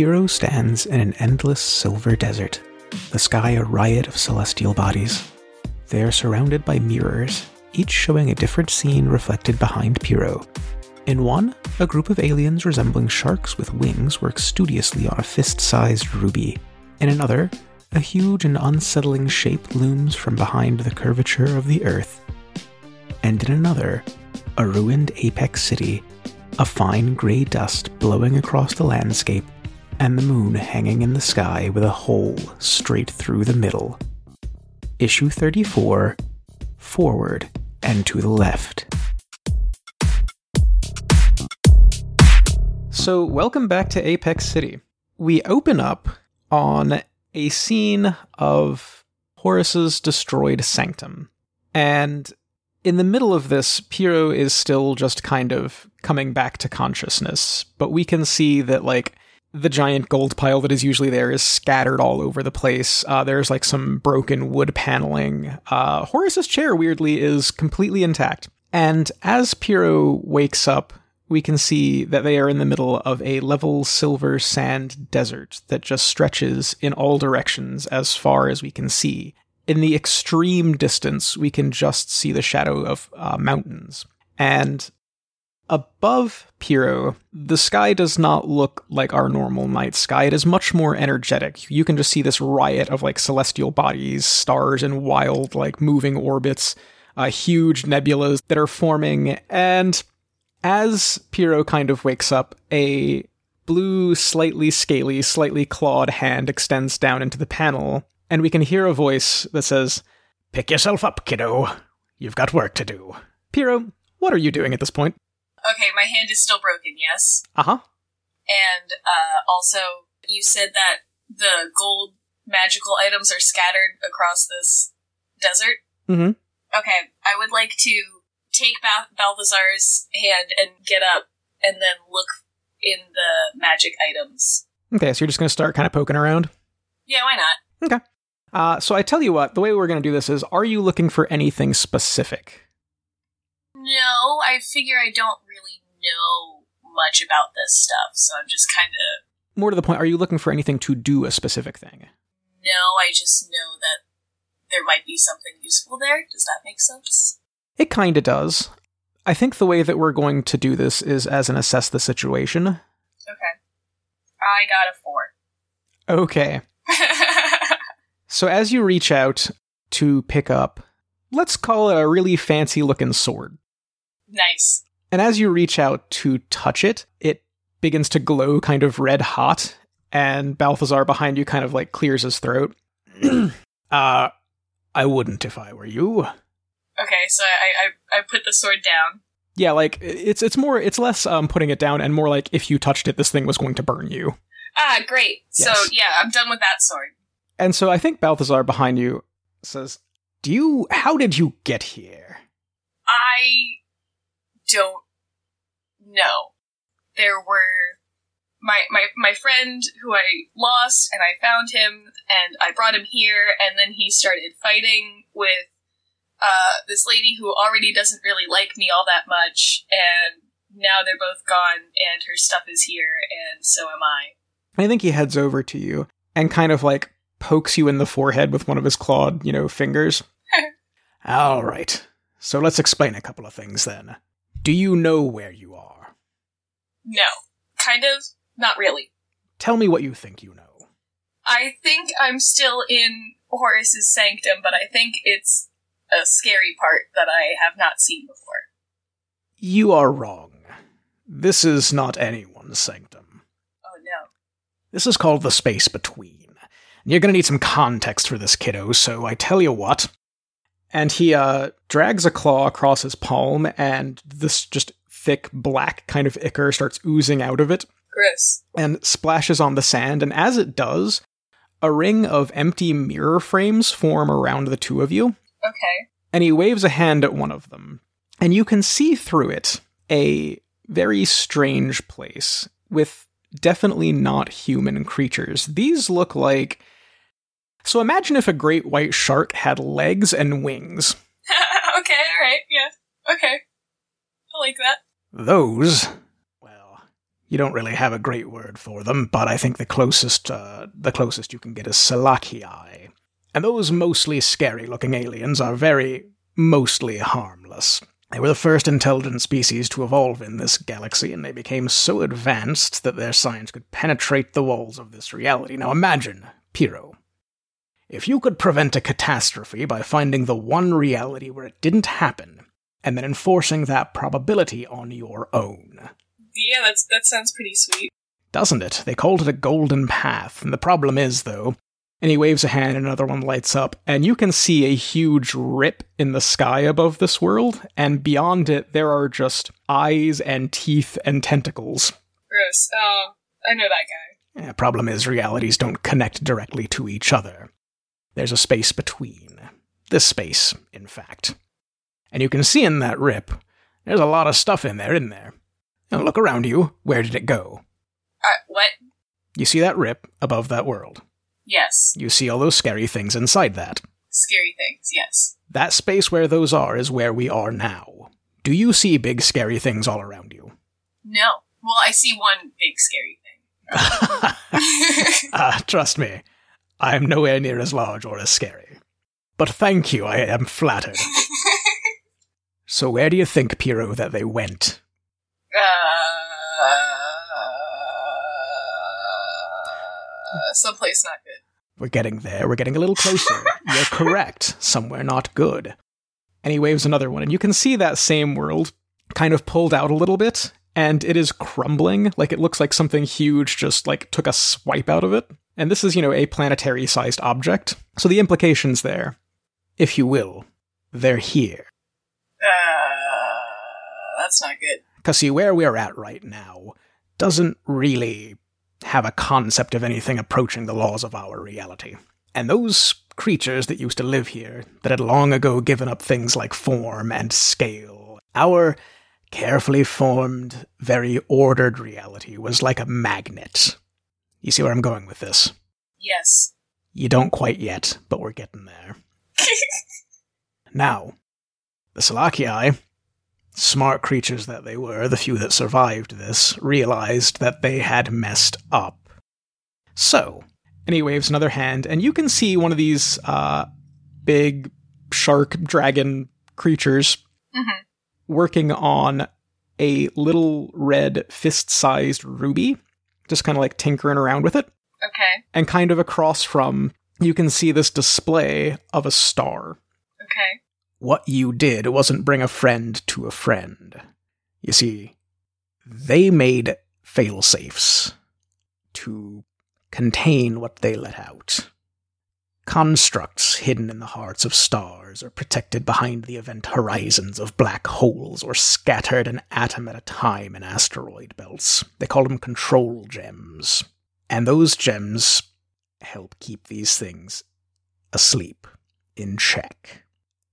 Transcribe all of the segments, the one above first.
Piro stands in an endless silver desert, the sky a riot of celestial bodies. They are surrounded by mirrors, each showing a different scene reflected behind Piro. In one, a group of aliens resembling sharks with wings work studiously on a fist sized ruby. In another, a huge and unsettling shape looms from behind the curvature of the earth. And in another, a ruined apex city, a fine grey dust blowing across the landscape, and the moon hanging in the sky with a hole straight through the middle. Issue 34 Forward and to the left. So, welcome back to Apex City. We open up on a scene of Horus's destroyed sanctum. And in the middle of this, Piro is still just kind of coming back to consciousness, but we can see that, like, the giant gold pile that is usually there is scattered all over the place. Uh, there's like some broken wood paneling. Uh, Horus's chair, weirdly, is completely intact. And as Piro wakes up, we can see that they are in the middle of a level silver sand desert that just stretches in all directions as far as we can see. In the extreme distance, we can just see the shadow of uh, mountains. And above Piro, the sky does not look like our normal night sky. It is much more energetic. You can just see this riot of like celestial bodies, stars, and wild, like moving orbits, uh, huge nebulas that are forming. And as Piro kind of wakes up, a blue, slightly scaly, slightly clawed hand extends down into the panel, and we can hear a voice that says, Pick yourself up, kiddo. You've got work to do. Piro, what are you doing at this point? Okay, my hand is still broken, yes? Uh huh. And uh, also, you said that the gold magical items are scattered across this desert. Mm-hmm. Okay, I would like to take ba- Balthazar's hand and get up and then look in the magic items. Okay, so you're just going to start kind of poking around? Yeah, why not? Okay. Uh, so I tell you what, the way we're going to do this is are you looking for anything specific? No, I figure I don't really know much about this stuff, so I'm just kind of. More to the point, are you looking for anything to do a specific thing? No, I just know that there might be something useful there. Does that make sense? It kind of does. I think the way that we're going to do this is as an assess the situation. Okay. I got a four. Okay. So as you reach out to pick up, let's call it a really fancy looking sword. Nice. And as you reach out to touch it, it begins to glow kind of red hot, and Balthazar behind you kind of like clears his throat. uh, I wouldn't if I were you. Okay, so I, I I put the sword down. Yeah, like it's it's more it's less um putting it down and more like if you touched it, this thing was going to burn you. Ah, great. So yeah, I'm done with that sword. And so I think Balthazar behind you says, "Do you? How did you get here?" I don't know. There were my my my friend who I lost, and I found him, and I brought him here, and then he started fighting with uh, this lady who already doesn't really like me all that much, and now they're both gone, and her stuff is here, and so am I. I think he heads over to you and kind of like pokes you in the forehead with one of his clawed, you know, fingers. All right. So let's explain a couple of things then. Do you know where you are? No, kind of, not really. Tell me what you think you know. I think I'm still in Horus's sanctum, but I think it's a scary part that I have not seen before. You are wrong. This is not anyone's sanctum. Oh no. This is called the space between. And you're gonna need some context for this, kiddo, so I tell you what. And he uh drags a claw across his palm, and this just thick black kind of ichor starts oozing out of it Gross. and splashes on the sand, and as it does, a ring of empty mirror frames form around the two of you, Okay. and he waves a hand at one of them, and you can see through it a very strange place with definitely not human creatures. These look like. So imagine if a great white shark had legs and wings. okay, alright, yeah. Okay. I like that. Those, well, You don't really have a great word for them, but I think the closest uh, the closest you can get is Selachii. And those mostly scary-looking aliens are very mostly harmless. They were the first intelligent species to evolve in this galaxy, and they became so advanced that their science could penetrate the walls of this reality. Now imagine, Piro, if you could prevent a catastrophe by finding the one reality where it didn't happen, and then enforcing that probability on your own. Yeah, that's that sounds pretty sweet. Doesn't it? They called it a golden path, and the problem is, though, and he waves a hand and another one lights up, and you can see a huge rip in the sky above this world, and beyond it there are just eyes and teeth and tentacles. Gross. Oh, I know that guy. Yeah, problem is realities don't connect directly to each other. There's a space between. This space, in fact. And you can see in that rip, there's a lot of stuff in there, isn't there? Now look around you. Where did it go? Uh, what? You see that rip above that world. Yes. You see all those scary things inside that. Scary things, yes. That space where those are is where we are now. Do you see big scary things all around you? No. Well, I see one big scary thing. uh, trust me, I am nowhere near as large or as scary. But thank you, I am flattered. so where do you think, Piro, that they went? Uh, someplace not good. We're getting there. We're getting a little closer. You're correct. Somewhere not good. And he waves another one, and you can see that same world kind of pulled out a little bit, and it is crumbling. Like it looks like something huge just like took a swipe out of it. And this is, you know, a planetary sized object. So the implications there, if you will, they're here. Uh, that's not good. Because see, where we're at right now doesn't really have a concept of anything approaching the laws of our reality. And those creatures that used to live here, that had long ago given up things like form and scale, our carefully formed, very ordered reality was like a magnet. You see where I'm going with this? Yes. You don't quite yet, but we're getting there. now, the Selachii, smart creatures that they were, the few that survived this, realized that they had messed up. So, and he waves another hand, and you can see one of these uh, big shark dragon creatures hmm working on a little red fist sized ruby, just kind of like tinkering around with it. Okay. And kind of across from, you can see this display of a star. Okay. What you did wasn't bring a friend to a friend. You see, they made failsafes to contain what they let out. Constructs hidden in the hearts of stars or protected behind the event horizons of black holes or scattered an atom at a time in asteroid belts. They call them control gems. And those gems help keep these things asleep, in check.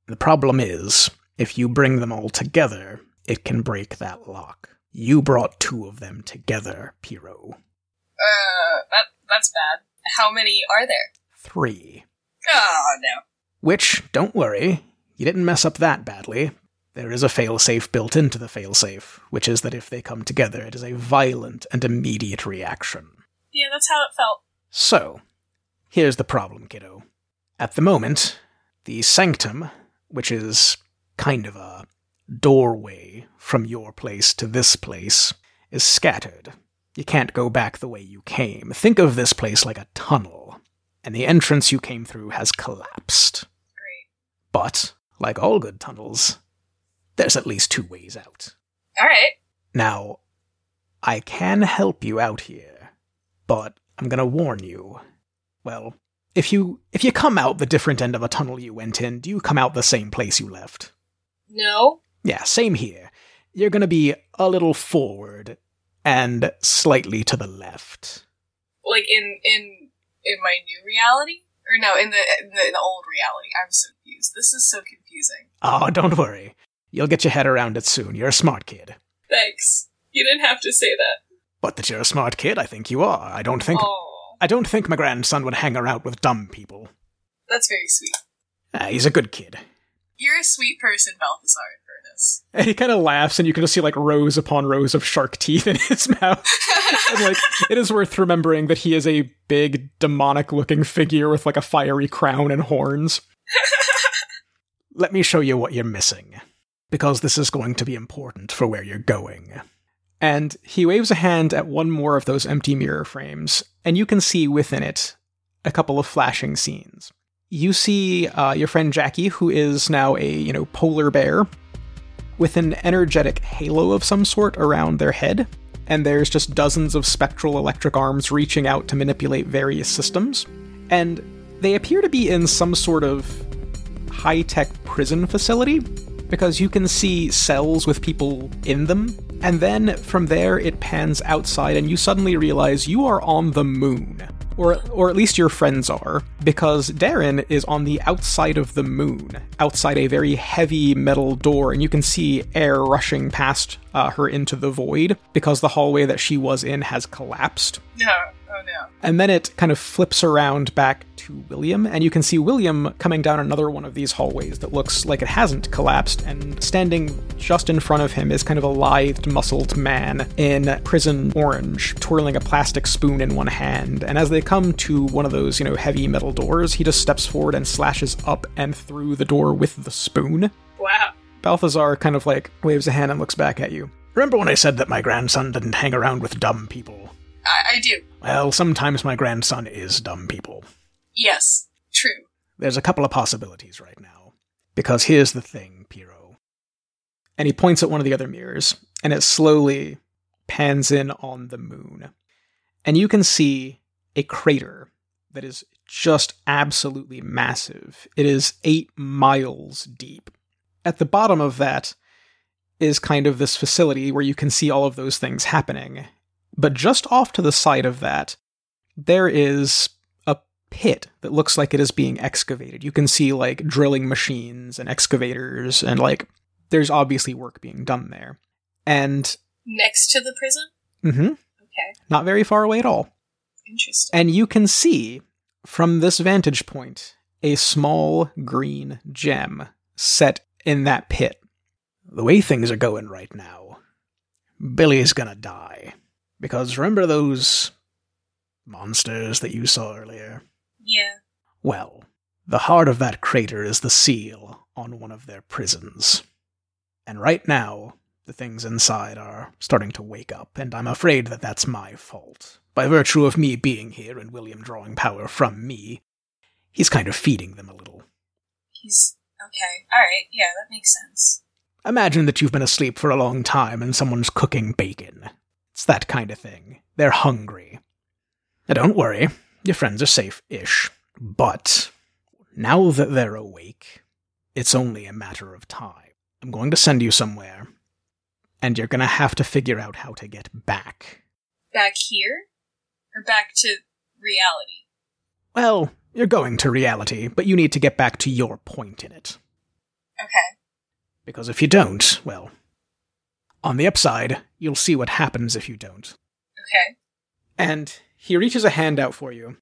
The problem is, if you bring them all together, it can break that lock. You brought two of them together, Piro. Uh, that that's bad. How many are there? Three. Oh no. Which, don't worry, you didn't mess up that badly. There is a failsafe built into the failsafe, which is that if they come together, it is a violent and immediate reaction. Yeah, that's how it felt. So, here's the problem, kiddo. At the moment, the sanctum, which is kind of a doorway from your place to this place, is scattered. You can't go back the way you came. Think of this place like a tunnel, and the entrance you came through has collapsed. Great. But, like all good tunnels, there's at least two ways out. All right. Now, I can help you out here, but I'm gonna warn you. Well, if you if you come out the different end of a tunnel you went in, do you come out the same place you left? No. Yeah, same here. You're gonna be a little forward and slightly to the left. Like in in in my new reality, or no, in the in the, in the old reality. I'm so confused. This is so confusing. Oh, don't worry. You'll get your head around it soon. You're a smart kid. Thanks. You didn't have to say that. But that you're a smart kid, I think you are. I don't think Oh, I don't think my grandson would hang around with dumb people. that's very sweet. Ah, he's a good kid. You're a sweet person, Balthazar does. And he kind of laughs, and you can just see like rows upon rows of shark teeth in his mouth. and like, it is worth remembering that he is a big, demonic looking figure with like a fiery crown and horns. Let me show you what you're missing, because this is going to be important for where you're going. And he waves a hand at one more of those empty mirror frames, and you can see within it a couple of flashing scenes. You see uh, your friend Jackie, who is now a you know polar bear, with an energetic halo of some sort around their head, and there's just dozens of spectral electric arms reaching out to manipulate various systems, and they appear to be in some sort of high-tech prison facility because you can see cells with people in them and then from there, it pans outside, and you suddenly realize you are on the moon. Or, or at least your friends are, because Darren is on the outside of the moon, outside a very heavy metal door, and you can see air rushing past uh, her into the void because the hallway that she was in has collapsed. No. And then it kind of flips around back to William, and you can see William coming down another one of these hallways that looks like it hasn't collapsed, and standing just in front of him is kind of a lithed, muscled man in prison orange, twirling a plastic spoon in one hand. And as they come to one of those, you know, heavy metal doors, he just steps forward and slashes up and through the door with the spoon. Wow. Balthazar kind of like waves a hand and looks back at you. Remember when I said that my grandson didn't hang around with dumb people? I, I do. Well, sometimes my grandson is dumb people. Yes. True. There's a couple of possibilities right now. Because here's the thing, Piro. And he points at one of the other mirrors, and it slowly pans in on the moon. And you can see a crater that is just absolutely massive. It is eight miles deep. At the bottom of that is kind of this facility where you can see all of those things happening. But just off to the side of that, there is a pit that looks like it is being excavated. You can see like drilling machines and excavators, and like there's obviously work being done there. And Next to the prison? Mm-hmm. Okay. not very far away at all. Interesting. And you can see from this vantage point a small green gem set in that pit. The way things are going right now, Billy's gonna die. Because remember those monsters that you saw earlier? Yeah. Well, the heart of that crater is the seal on one of their prisons. And right now, the things inside are starting to wake up, and I'm afraid that that's my fault. By virtue of me being here and William drawing power from me, he's kind of feeding them a little. He's okay. All right. Yeah, that makes sense. Imagine that you've been asleep for a long time and someone's cooking bacon. It's that kind of thing. They're hungry. Now, don't worry, your friends are safe ish. But now that they're awake, it's only a matter of time. I'm going to send you somewhere, and you're going to have to figure out how to get back. Back here, or back to reality? Well, you're going to reality, but you need to get back to your point in it. Okay. Because if you don't, well, on the upside, you'll see what happens if you don't. Okay. And he reaches a hand out for you.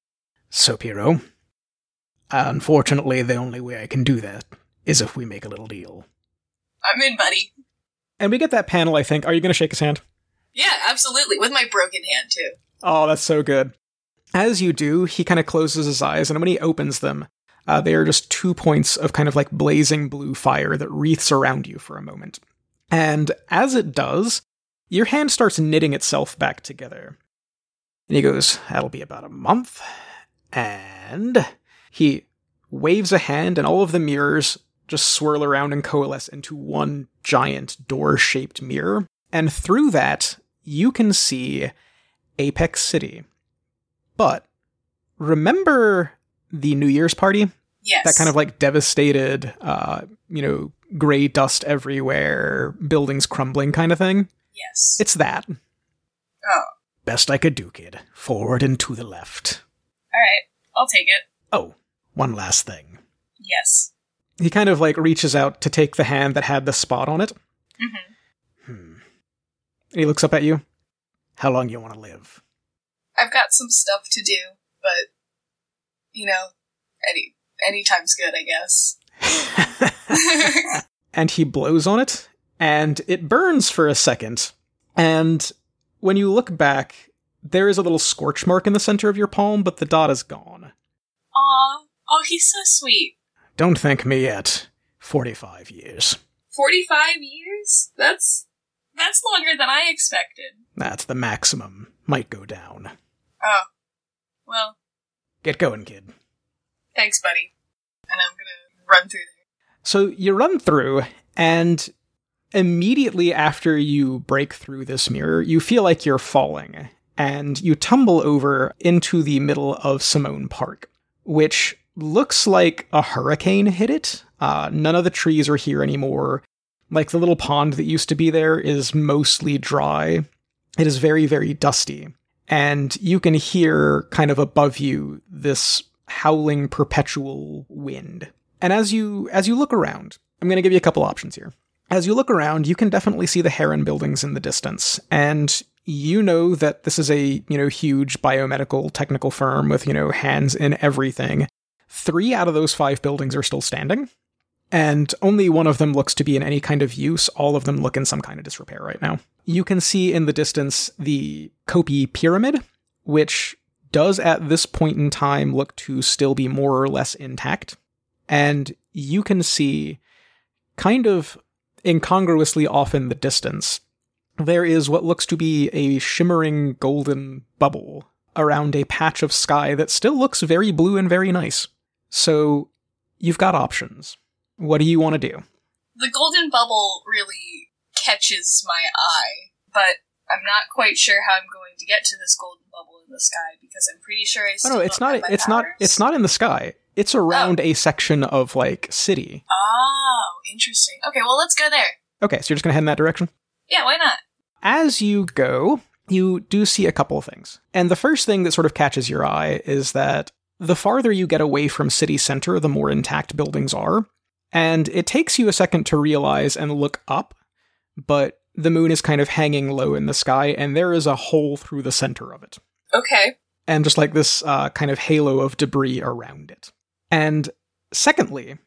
So, Piro, unfortunately, the only way I can do that is if we make a little deal. I'm in, buddy. And we get that panel, I think. Are you going to shake his hand? Yeah, absolutely. With my broken hand too. Oh, that's so good. As you do, he kind of closes his eyes, and when he opens them, uh, they are just two points of kind of like blazing blue fire that wreaths around you for a moment. And as it does, your hand starts knitting itself back together. And he goes, That'll be about a month. And he waves a hand, and all of the mirrors just swirl around and coalesce into one giant door shaped mirror. And through that, you can see Apex City. But remember the New Year's party? Yes. That kind of like devastated, uh, you know, gray dust everywhere, buildings crumbling kind of thing? Yes. It's that. oh. Best I could do, kid. Forward and to the left. All right. I'll take it. Oh, one last thing. Yes. He kind of like reaches out to take the hand that had the spot on it. hmm Hmm. And he looks up at you. How long you want to live? I've got some stuff to do, but you know, any anytime's good, I guess. and he blows on it, and it burns for a second. And when you look back, there is a little scorch mark in the center of your palm, but the dot is gone. Aw. Oh, he's so sweet. Don't thank me yet. 45 years. 45 years? That's. That's longer than I expected. That's the maximum. Might go down. Oh. Well, Get going, kid. Thanks, buddy. And I'm gonna run through. So you run through, and immediately after you break through this mirror, you feel like you're falling, and you tumble over into the middle of Simone Park, which looks like a hurricane hit it. Uh, none of the trees are here anymore. Like the little pond that used to be there is mostly dry. It is very, very dusty. And you can hear kind of above you this howling perpetual wind. And as you as you look around, I'm going to give you a couple options here. As you look around, you can definitely see the Heron buildings in the distance, and you know that this is a, you know, huge biomedical technical firm with, you know, hands in everything. 3 out of those 5 buildings are still standing, and only one of them looks to be in any kind of use. All of them look in some kind of disrepair right now. You can see in the distance the Kopi Pyramid, which does at this point in time look to still be more or less intact. And you can see, kind of incongruously off in the distance, there is what looks to be a shimmering golden bubble around a patch of sky that still looks very blue and very nice. So you've got options. What do you want to do? The golden bubble really catches my eye, but I'm not quite sure how I'm going to get to this golden bubble in the sky because I'm pretty sure I Oh no, it's not. It's not. It's not in the sky. It's oh. around a section of like city. Oh, interesting. Okay, well, let's go there. Okay, so you're just gonna head in that direction. Yeah, why not? As you go, you do see a couple of things. And the first thing that sort of catches your eye is that the farther you get away from city center, the more intact buildings are. And it takes you a second to realize and look up, but the moon is kind of hanging low in the sky, and there is a hole through the center of it. Okay. and just like this uh, kind of halo of debris around it. And secondly,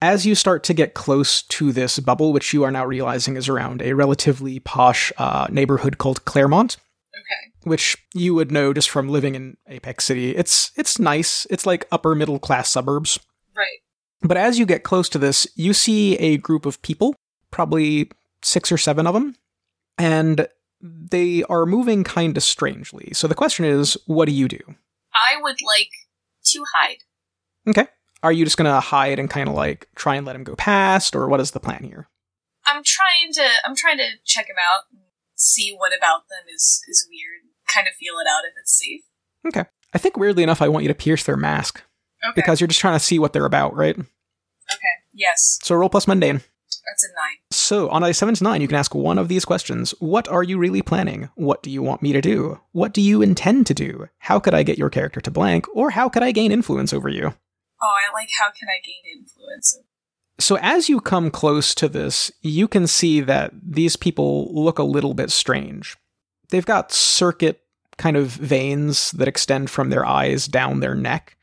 as you start to get close to this bubble, which you are now realizing is around a relatively posh uh, neighborhood called Claremont, Okay. which you would know just from living in Apex City. It's it's nice. It's like upper middle class suburbs. Right. But as you get close to this, you see a group of people, probably six or seven of them, and they are moving kind of strangely. So the question is, what do you do? I would like to hide. Okay. Are you just gonna hide and kind of like try and let him go past, or what is the plan here? I'm trying to I'm trying to check him out and see what about them is is weird. Kind of feel it out if it's safe. Okay. I think weirdly enough, I want you to pierce their mask Okay. because you're just trying to see what they're about, right? okay. Yes. So roll plus mundane. That's a nine. So on a seven to nine, you can ask one of these questions: What are you really planning? What do you want me to do? What do you intend to do? How could I get your character to blank? Or how could I gain influence over you? Oh, I like how can I gain influence? So as you come close to this, you can see that these people look a little bit strange. They've got circuit kind of veins that extend from their eyes down their neck.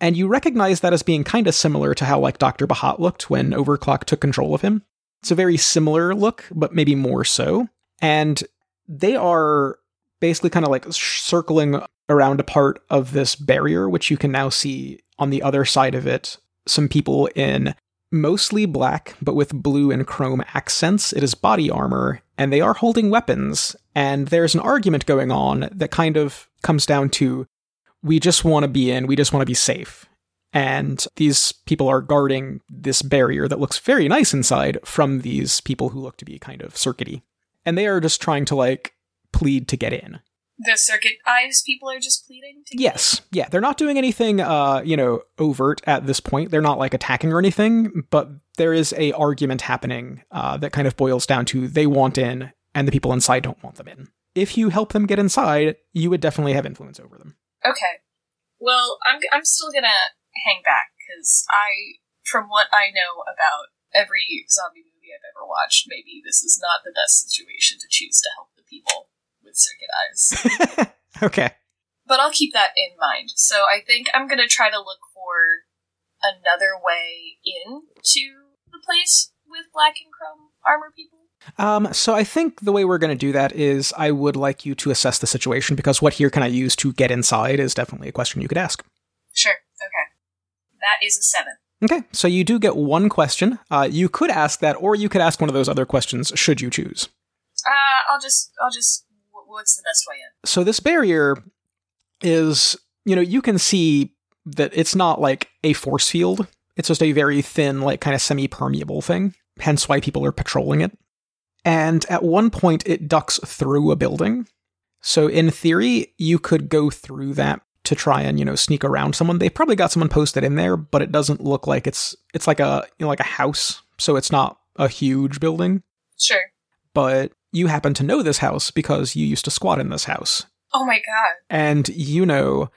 And you recognize that as being kind of similar to how like Dr. Bahat looked when Overclock took control of him. It's a very similar look, but maybe more so. And they are basically kind of like circling around a part of this barrier, which you can now see on the other side of it. Some people in mostly black, but with blue and chrome accents. It is body armor, and they are holding weapons. And there's an argument going on that kind of comes down to we just want to be in, we just want to be safe. And these people are guarding this barrier that looks very nice inside from these people who look to be kind of circuity. And they are just trying to like plead to get in. The circuit eyes people are just pleading to get Yes. Yeah, they're not doing anything uh, you know, overt at this point. They're not like attacking or anything, but there is a argument happening uh, that kind of boils down to they want in and the people inside don't want them in. If you help them get inside, you would definitely have influence over them. Okay. Well, I'm I'm still gonna hang back because I, from what I know about every zombie movie I've ever watched, maybe this is not the best situation to choose to help the people with circuit eyes. okay. but I'll keep that in mind. So I think I'm gonna try to look for another way in to the place with black and chrome armor people. Um, so I think the way we're going to do that is I would like you to assess the situation because what here can I use to get inside is definitely a question you could ask. Sure. Okay. That is a seven. Okay, so you do get one question. Uh, you could ask that, or you could ask one of those other questions should you choose. Uh, I'll just, I'll just. wh- What's the best way in? So this barrier is, you know, you can see that it's not like a force field. It's just a very thin, like kind of semi-permeable thing. Hence why people are patrolling it. And at one point, it ducks through a building. So in theory, you could go through that to try and you know sneak around someone. They've probably got someone posted in there, but it doesn't look like it's it's like a you know like a house. So it's not a huge building. Sure. But you happen to know this house because you used to squat in this house Oh my god. and you know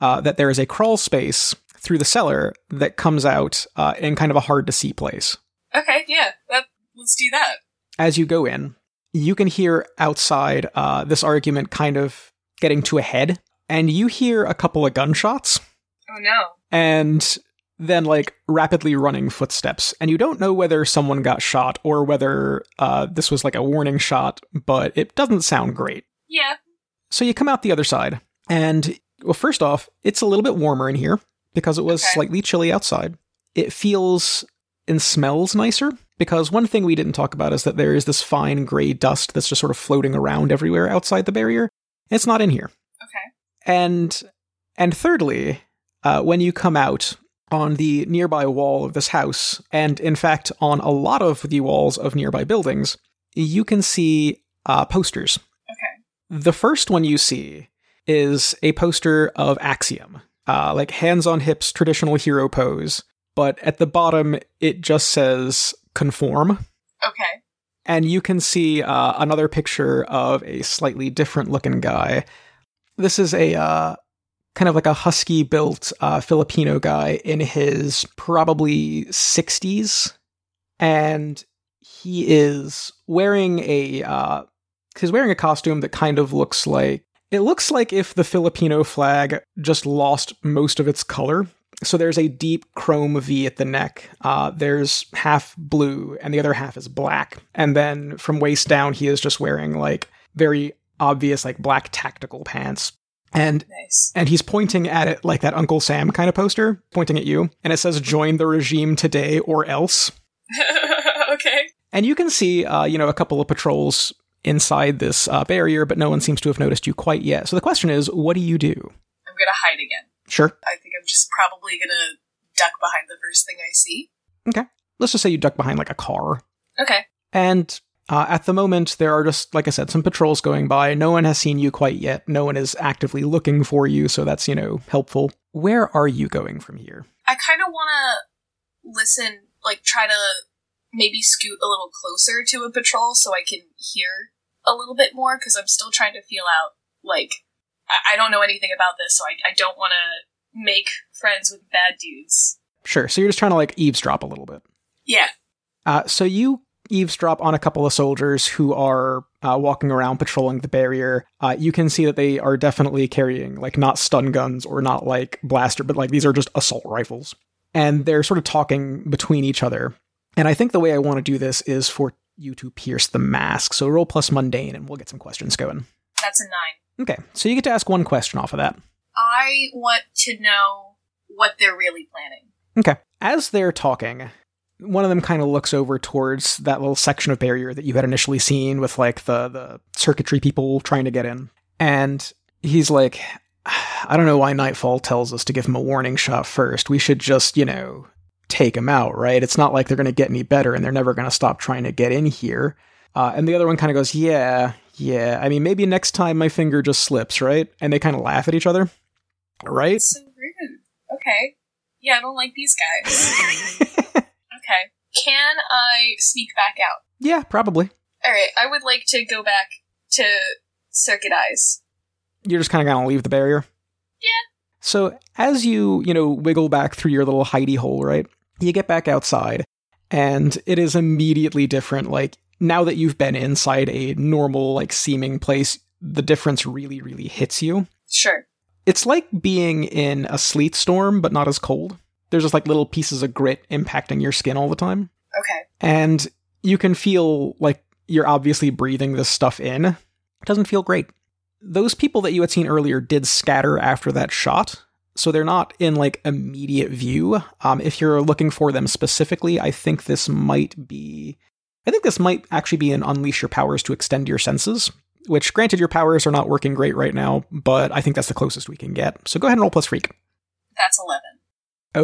uh, that there is a crawl space through the cellar that comes out uh, in kind of a hard to see place. Okay. Yeah. That. Let's do that. As you go in, you can hear outside uh, this argument kind of getting to a head, and you hear a couple of gunshots Oh no. and then like rapidly running footsteps. And you don't know whether someone got shot or whether uh, this was like a warning shot, but it doesn't sound great. Yeah. So you come out the other side, and well, first off, it's a little bit warmer in here because it was Okay. slightly chilly outside. It feels and smells nicer because one thing we didn't talk about is that there is this fine gray dust that's just sort of floating around everywhere outside the barrier. It's not in here. Okay. And and thirdly, uh, when you come out on the nearby wall of this house, and in fact on a lot of the walls of nearby buildings, you can see uh, posters Okay. the first one you see is a poster of Axiom, uh, like hands on hips, traditional hero pose. But at the bottom, it just says conform. Okay. And you can see uh, another picture of a slightly different looking guy. This is a uh, kind of like a husky built uh, Filipino guy in his probably 60s. And he is wearing a uh, he's wearing a costume that kind of looks like it looks like if the Filipino flag just lost most of its color. So there's a deep chrome V at the neck. Uh, there's half blue, and the other half is black. And then from waist down, he is just wearing like very obvious like black tactical pants. And Nice. and he's pointing at it like that Uncle Sam kind of poster, pointing at you, and it says "Join the regime today or else." okay. And you can see, uh, you know, a couple of patrols inside this uh, barrier, but no one seems to have noticed you quite yet. So the question is, what do you do? I'm gonna hide again. Sure. I think I'm just probably gonna duck behind the first thing I see. Okay. Let's just say you duck behind like a car. Okay. And uh, at the moment, there are just, like I said, some patrols going by. No one has seen you quite yet. No one is actively looking for you, so that's, you know, helpful. Where are you going from here? I kind of want to listen, like try to maybe scoot a little closer to a patrol so I can hear a little bit more because I'm still trying to feel out. Like, I, I don't know anything about this, so I, I don't want to make friends with bad dudes. Sure. So you're just trying to like eavesdrop a little bit. Yeah. Uh, so you eavesdrop on a couple of soldiers who are uh, walking around patrolling the barrier. Uh, you can see that they are definitely carrying like not stun guns or not like blaster, but like these are just assault rifles, and they're sort of talking between each other. And I think the way I want to do this is for you to pierce the mask. So roll plus mundane, and we'll get some questions going. That's a nine. Okay, so you get to ask one question off of that. I want to know what they're really planning. Okay. As they're talking, one of them kind of looks over towards that little section of barrier that you had initially seen with like the the circuitry people trying to get in. And he's like, I don't know why Nightfall tells us to give him a warning shot first. We should just, you know, take him out, right? It's not like they're going to get any better and they're never going to stop trying to get in here. Uh, and the other one kind of goes, Yeah, yeah. I mean, maybe next time my finger just slips, right? And they kind of laugh at each other, right? So rude. Okay. Yeah, I don't like these guys. okay. Can I sneak back out? yeah, probably. Alright, I would like to go back to Circuit Eyes. you're just kind of gonna leave the barrier. Yeah. So as you you know wiggle back through your little hidey hole, right? You get back outside, and it is immediately different. Like now that you've been inside a normal like seeming place, the difference really really hits you. Sure. It's like being in a sleet storm, but not as cold. There's just like little pieces of grit impacting your skin all the time Okay. and you can feel like you're obviously breathing this stuff in. It doesn't feel great. Those people that you had seen earlier did scatter after that shot, so they're not in like immediate view. Um, if you're looking for them specifically, I think this might be. I think this might actually be an unleash your powers to extend your senses. Which, granted, your powers are not working great right now, but I think that's the closest we can get. So go ahead and roll plus freak. That's 11.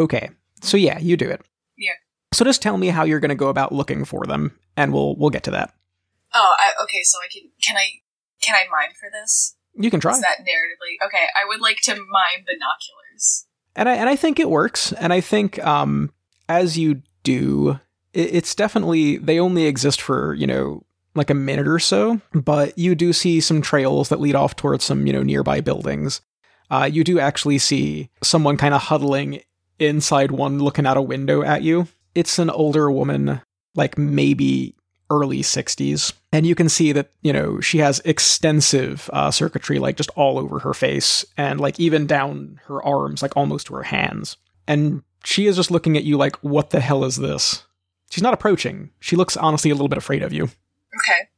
Okay, so yeah, you do it. Yeah. So just tell me how you're going to go about looking for them, and we'll we'll get to that. Oh, I, okay, so I can. Can I. Can I mime for this? You can try. Is that narratively? Okay, I would like to mime binoculars. and I and I think it works. And I think um, as you do, it's definitely they only exist for you know like a minute or so, but you do see some trails that lead off towards some you know nearby buildings. Uh, you do actually see someone kind of huddling inside one, looking out a window at you. It's an older woman, like maybe early 60s. And you can see that, you know, she has extensive uh, circuitry, like just all over her face and like even down her arms, like almost to her hands. And she is just looking at you like, what the hell is this? She's not approaching. She looks honestly a little bit afraid of you. Okay.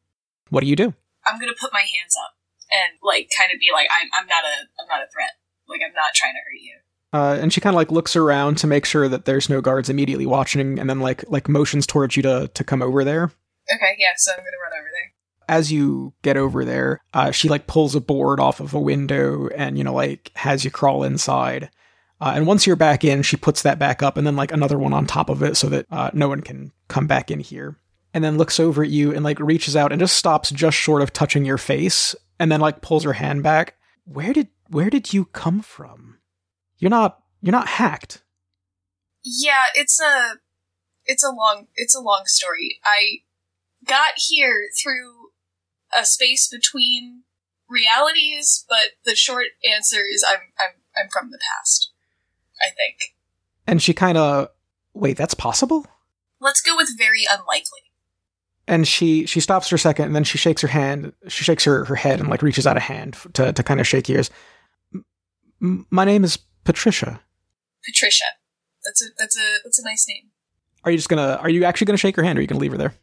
What do you do? I'm gonna put my hands up and like kind of be like, I'm I'm not a I'm not a threat. Like I'm not trying to hurt you. Uh, and she kind of like looks around to make sure that there's no guards immediately watching, and then like like motions towards you to to come over there. Okay, yeah, so I'm gonna run over there. As you get over there, uh, she like pulls a board off of a window and you know like has you crawl inside. Uh, and once you're back in, she puts that back up and then like another one on top of it so that uh, no one can come back in here. And then looks over at you and like reaches out and just stops just short of touching your face, and then like pulls her hand back. Where did where did you come from? You're not you're not hacked. Yeah, it's a it's a long it's a long story. I got here through a space between realities, but the short answer is I'm I'm I'm from the past. I think. And she kind of wait, that's possible? Let's go with very unlikely. and she she stops for a second and then she shakes her hand she shakes her, her head and like reaches out a hand to, to kind of shake yours M- my name is patricia Patricia. That's a that's a that's a nice name. are you just gonna are you actually gonna shake her hand or are you gonna leave her there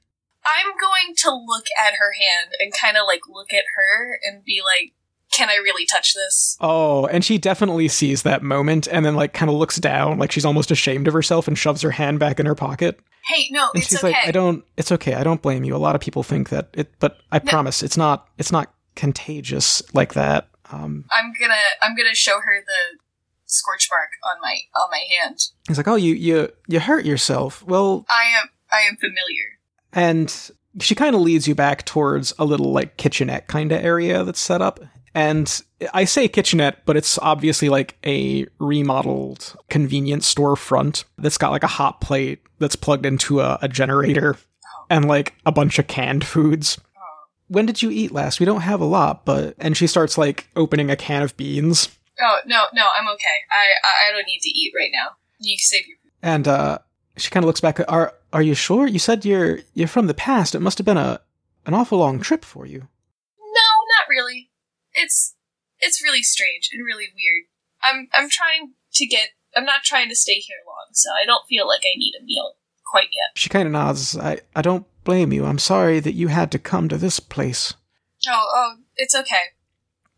I'm going to look at her hand and kind of like look at her and be like, "Can I really touch this?" oh and she definitely sees that moment and then like kind of looks down like she's almost ashamed of herself and shoves her hand back in her pocket Hey, no, and it's she's okay. like i don't it's okay i don't blame you a lot of people think that it but i No. promise it's not it's not contagious like that um I'm gonna I'm gonna show her the scorch mark on my on my hand. he's like oh you you you hurt yourself well I am I am familiar. and she kind of leads you back towards a little like kitchenette kind of area that's set up and i say kitchenette but it's obviously like a remodeled convenience store front that's got like a hot plate that's plugged into a, a generator and like a bunch of canned foods Oh. when did you eat last we don't have a lot but and she starts like opening a can of beans Oh no no I'm okay. I I, I don't need to eat right now. You can save your food. and uh she kind of looks back are are you sure you said you're you're from the past it must have been a an awful long trip for you No, not really. It's it's really strange and really weird. I'm I'm trying to get. I'm not trying to stay here long, so I don't feel like I need a meal quite yet. She kind of nods. I, I don't blame you. I'm sorry that you had to come to this place. Oh oh, it's okay.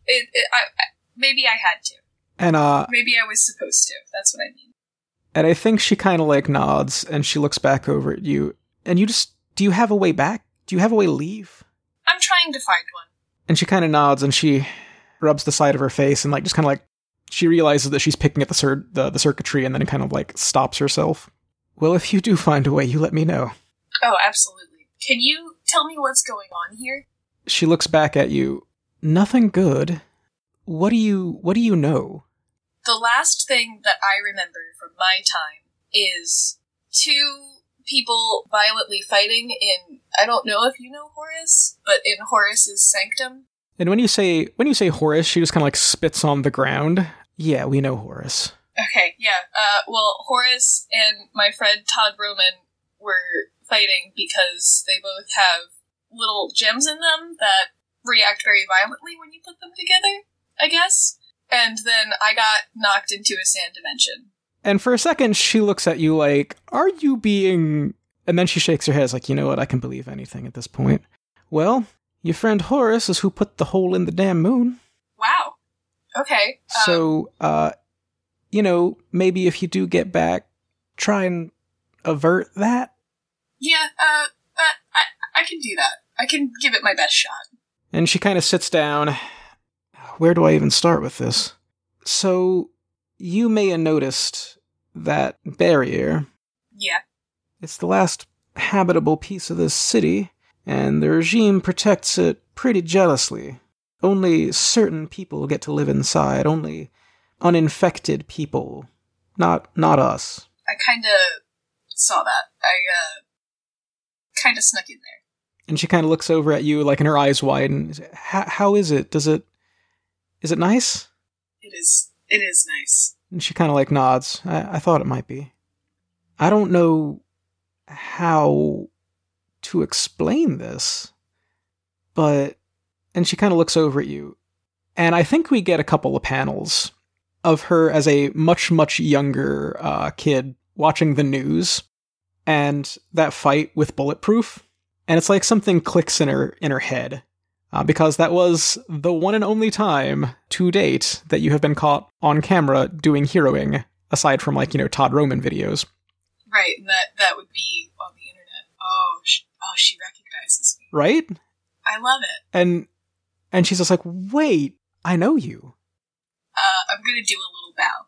It, it I, I maybe I had to. And uh, Maybe I was supposed to. That's what I mean. and I think she kind of like nods, and she looks back over at you. And you just, do you have a way back? Do you have a way to leave? I'm trying to find one. And she kind of nods, and she rubs the side of her face, and like just kind of like she realizes that she's picking at the cir- the the circuitry, and then kind of like stops herself. Well, if you do find a way, you let me know. Oh, absolutely. Can you tell me what's going on here? She looks back at you. Nothing good. What do you What do you know? The last thing that I remember from my time is two people violently fighting in I don't know if you know Horus, but in Horus's sanctum. And when you say when you say Horus, she just kind of like spits on the ground. Yeah, we know Horus. Okay, yeah. Uh, well, Horus and my friend Todd Roman were fighting because they both have little gems in them that react very violently when you put them together, I guess. And then I got knocked into a sand dimension. And for a second, she looks at you like, "Are you being?" And then she shakes her head, like, "You know what? I can believe anything at this point." Well, your friend Horus is who put the hole in the damn moon. Wow. Okay. um, So, uh, you know, maybe if you do get back, try and avert that. yeah. Uh, that I I can do that. I can give it my best shot. And she kind of sits down. Where do I even start with this? So, you may have noticed that barrier. Yeah. It's the last habitable piece of this city, and the regime protects it pretty jealously. Only certain people get to live inside, only uninfected people. Not not us. I kind of saw that. I uh, kind of snuck in there. And she kind of looks over at you, like, and her eyes widen. How, how is it? Does it? Is it nice? It is. It is nice. And she kind of like nods. I, I thought it might be. I don't know how to explain this, but. And she kind of looks over at you. And I think we get a couple of panels of her as a much, much younger uh, kid watching the news and that fight with Bulletproof. And it's like something clicks in her in her head. Uh, because that was the one and only time to date that you have been caught on camera doing heroing, aside from like you know Todd Roman videos, Right. And that that would be on the internet. Oh. Sh- oh. She recognizes me. right? I love it. And and she's just like, wait, I know you. Uh, I'm gonna do a little bow,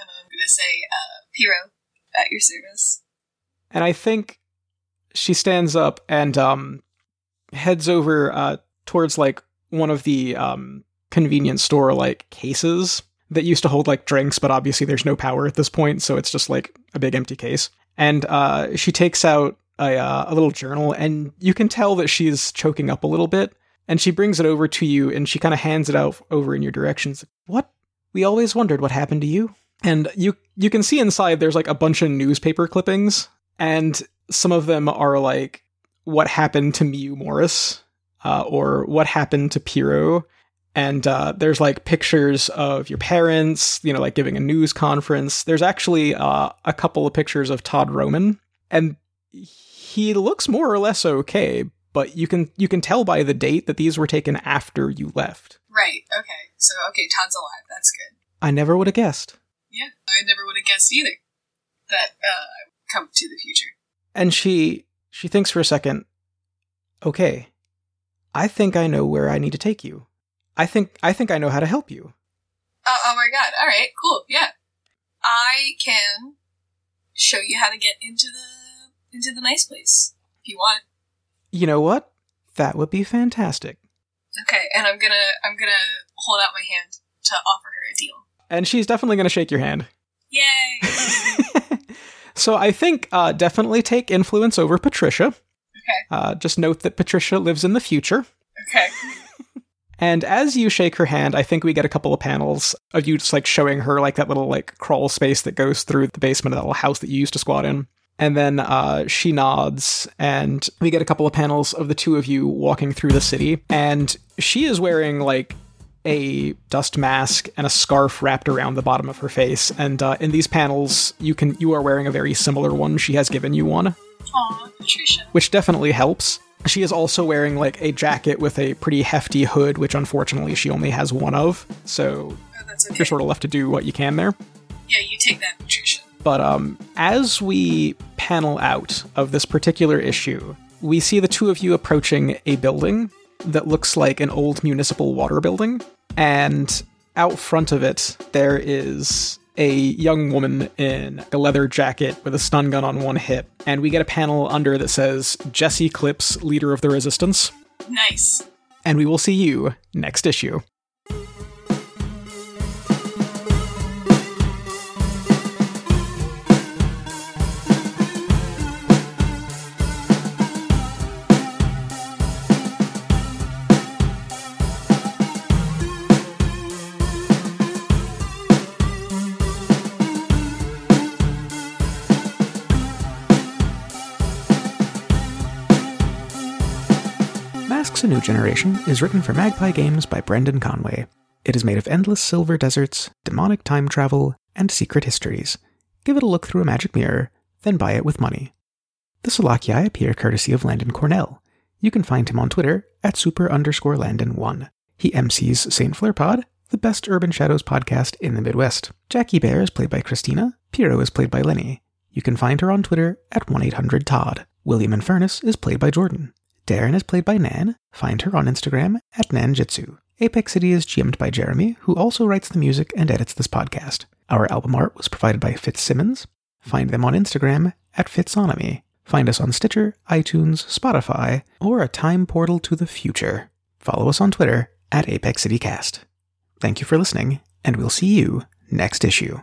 and I'm gonna say, uh, Piro, at your service. And I think she stands up and um heads over uh towards like one of the um convenience store like cases that used to hold like drinks, but obviously there's no power at this point, so it's just like a big empty case. And uh she takes out a uh, a little journal and you can tell that she's choking up a little bit. And she brings it over to you and she kind of hands it out over in your directions. What? We always wondered what happened to you. And you you can see inside there's like a bunch of newspaper clippings and some of them are like what happened to Miu Morris uh, or what happened to Piro and uh, there's like pictures of your parents you know like giving a news conference there's actually uh, a couple of pictures of todd roman and he looks more or less okay but you can you can tell by the date that these were taken after you left Right. Okay. So okay, Todd's alive. That's good. i never would have guessed Yeah. I never would have guessed either that uh, I would come to the future. and she she thinks for a second okay i think i know where i need to take you i think i think i know how to help you Oh, oh my god. All right. Cool. Yeah. I can show you how to get into the into the nice place if you want. you know what that would be fantastic Okay. And I'm gonna I'm gonna hold out my hand to offer her a deal. and she's definitely going to shake your hand Yay. so i think uh, definitely take influence over patricia okay. uh, just note that patricia lives in the future Okay. And as you shake her hand, I think we get a couple of panels of you just like showing her like that little like crawl space that goes through the basement of that little house that you used to squat in. And then uh, she nods, and we get a couple of panels of the two of you walking through the city. And she is wearing like a dust mask and a scarf wrapped around the bottom of her face. And uh, in these panels, you can you are wearing a very similar one. She has given you one Aw, Patricia. which definitely helps. She is also wearing like a jacket with a pretty hefty hood, which unfortunately she only has one of. So Oh, that's okay. you're sort of left to do what you can there. Yeah, you take that, Patricia. But um, as we panel out of this particular issue, we see the two of you approaching a building that looks like an old municipal water building. And out front of it, there is a young woman in a leather jacket with a stun gun on one hip. And we get a panel under that says Jesse Clips, leader of the resistance. Nice. And we will see you next issue. A New Generation is written for Magpie Games by Brendan Conway. It is made of endless silver deserts, demonic time travel, and secret histories. Give it a look through a magic mirror, then buy it with money. The Solakii appear courtesy of Landon Cornell. You can find him on Twitter at super underscore Landon1. He MCs St. Fleur Pod, the best Urban Shadows podcast in the Midwest. Jackie Bear is played by Christina. Piro is played by Lenny. You can find her on Twitter at 1-800-TODD. William and Furnace is played by Jordan. Darren is played by Nan. Find her on Instagram at Nanjitsu. Apex City is GM'd by Jeremy, who also writes the music and edits this podcast. Our album art was provided by Fitzsimmons. Find them on Instagram at Fitzonomy. Find us on Stitcher, iTunes, Spotify, or a time portal to the future. Follow us on Twitter at Apex City Cast. Thank you for listening, and we'll see you next issue.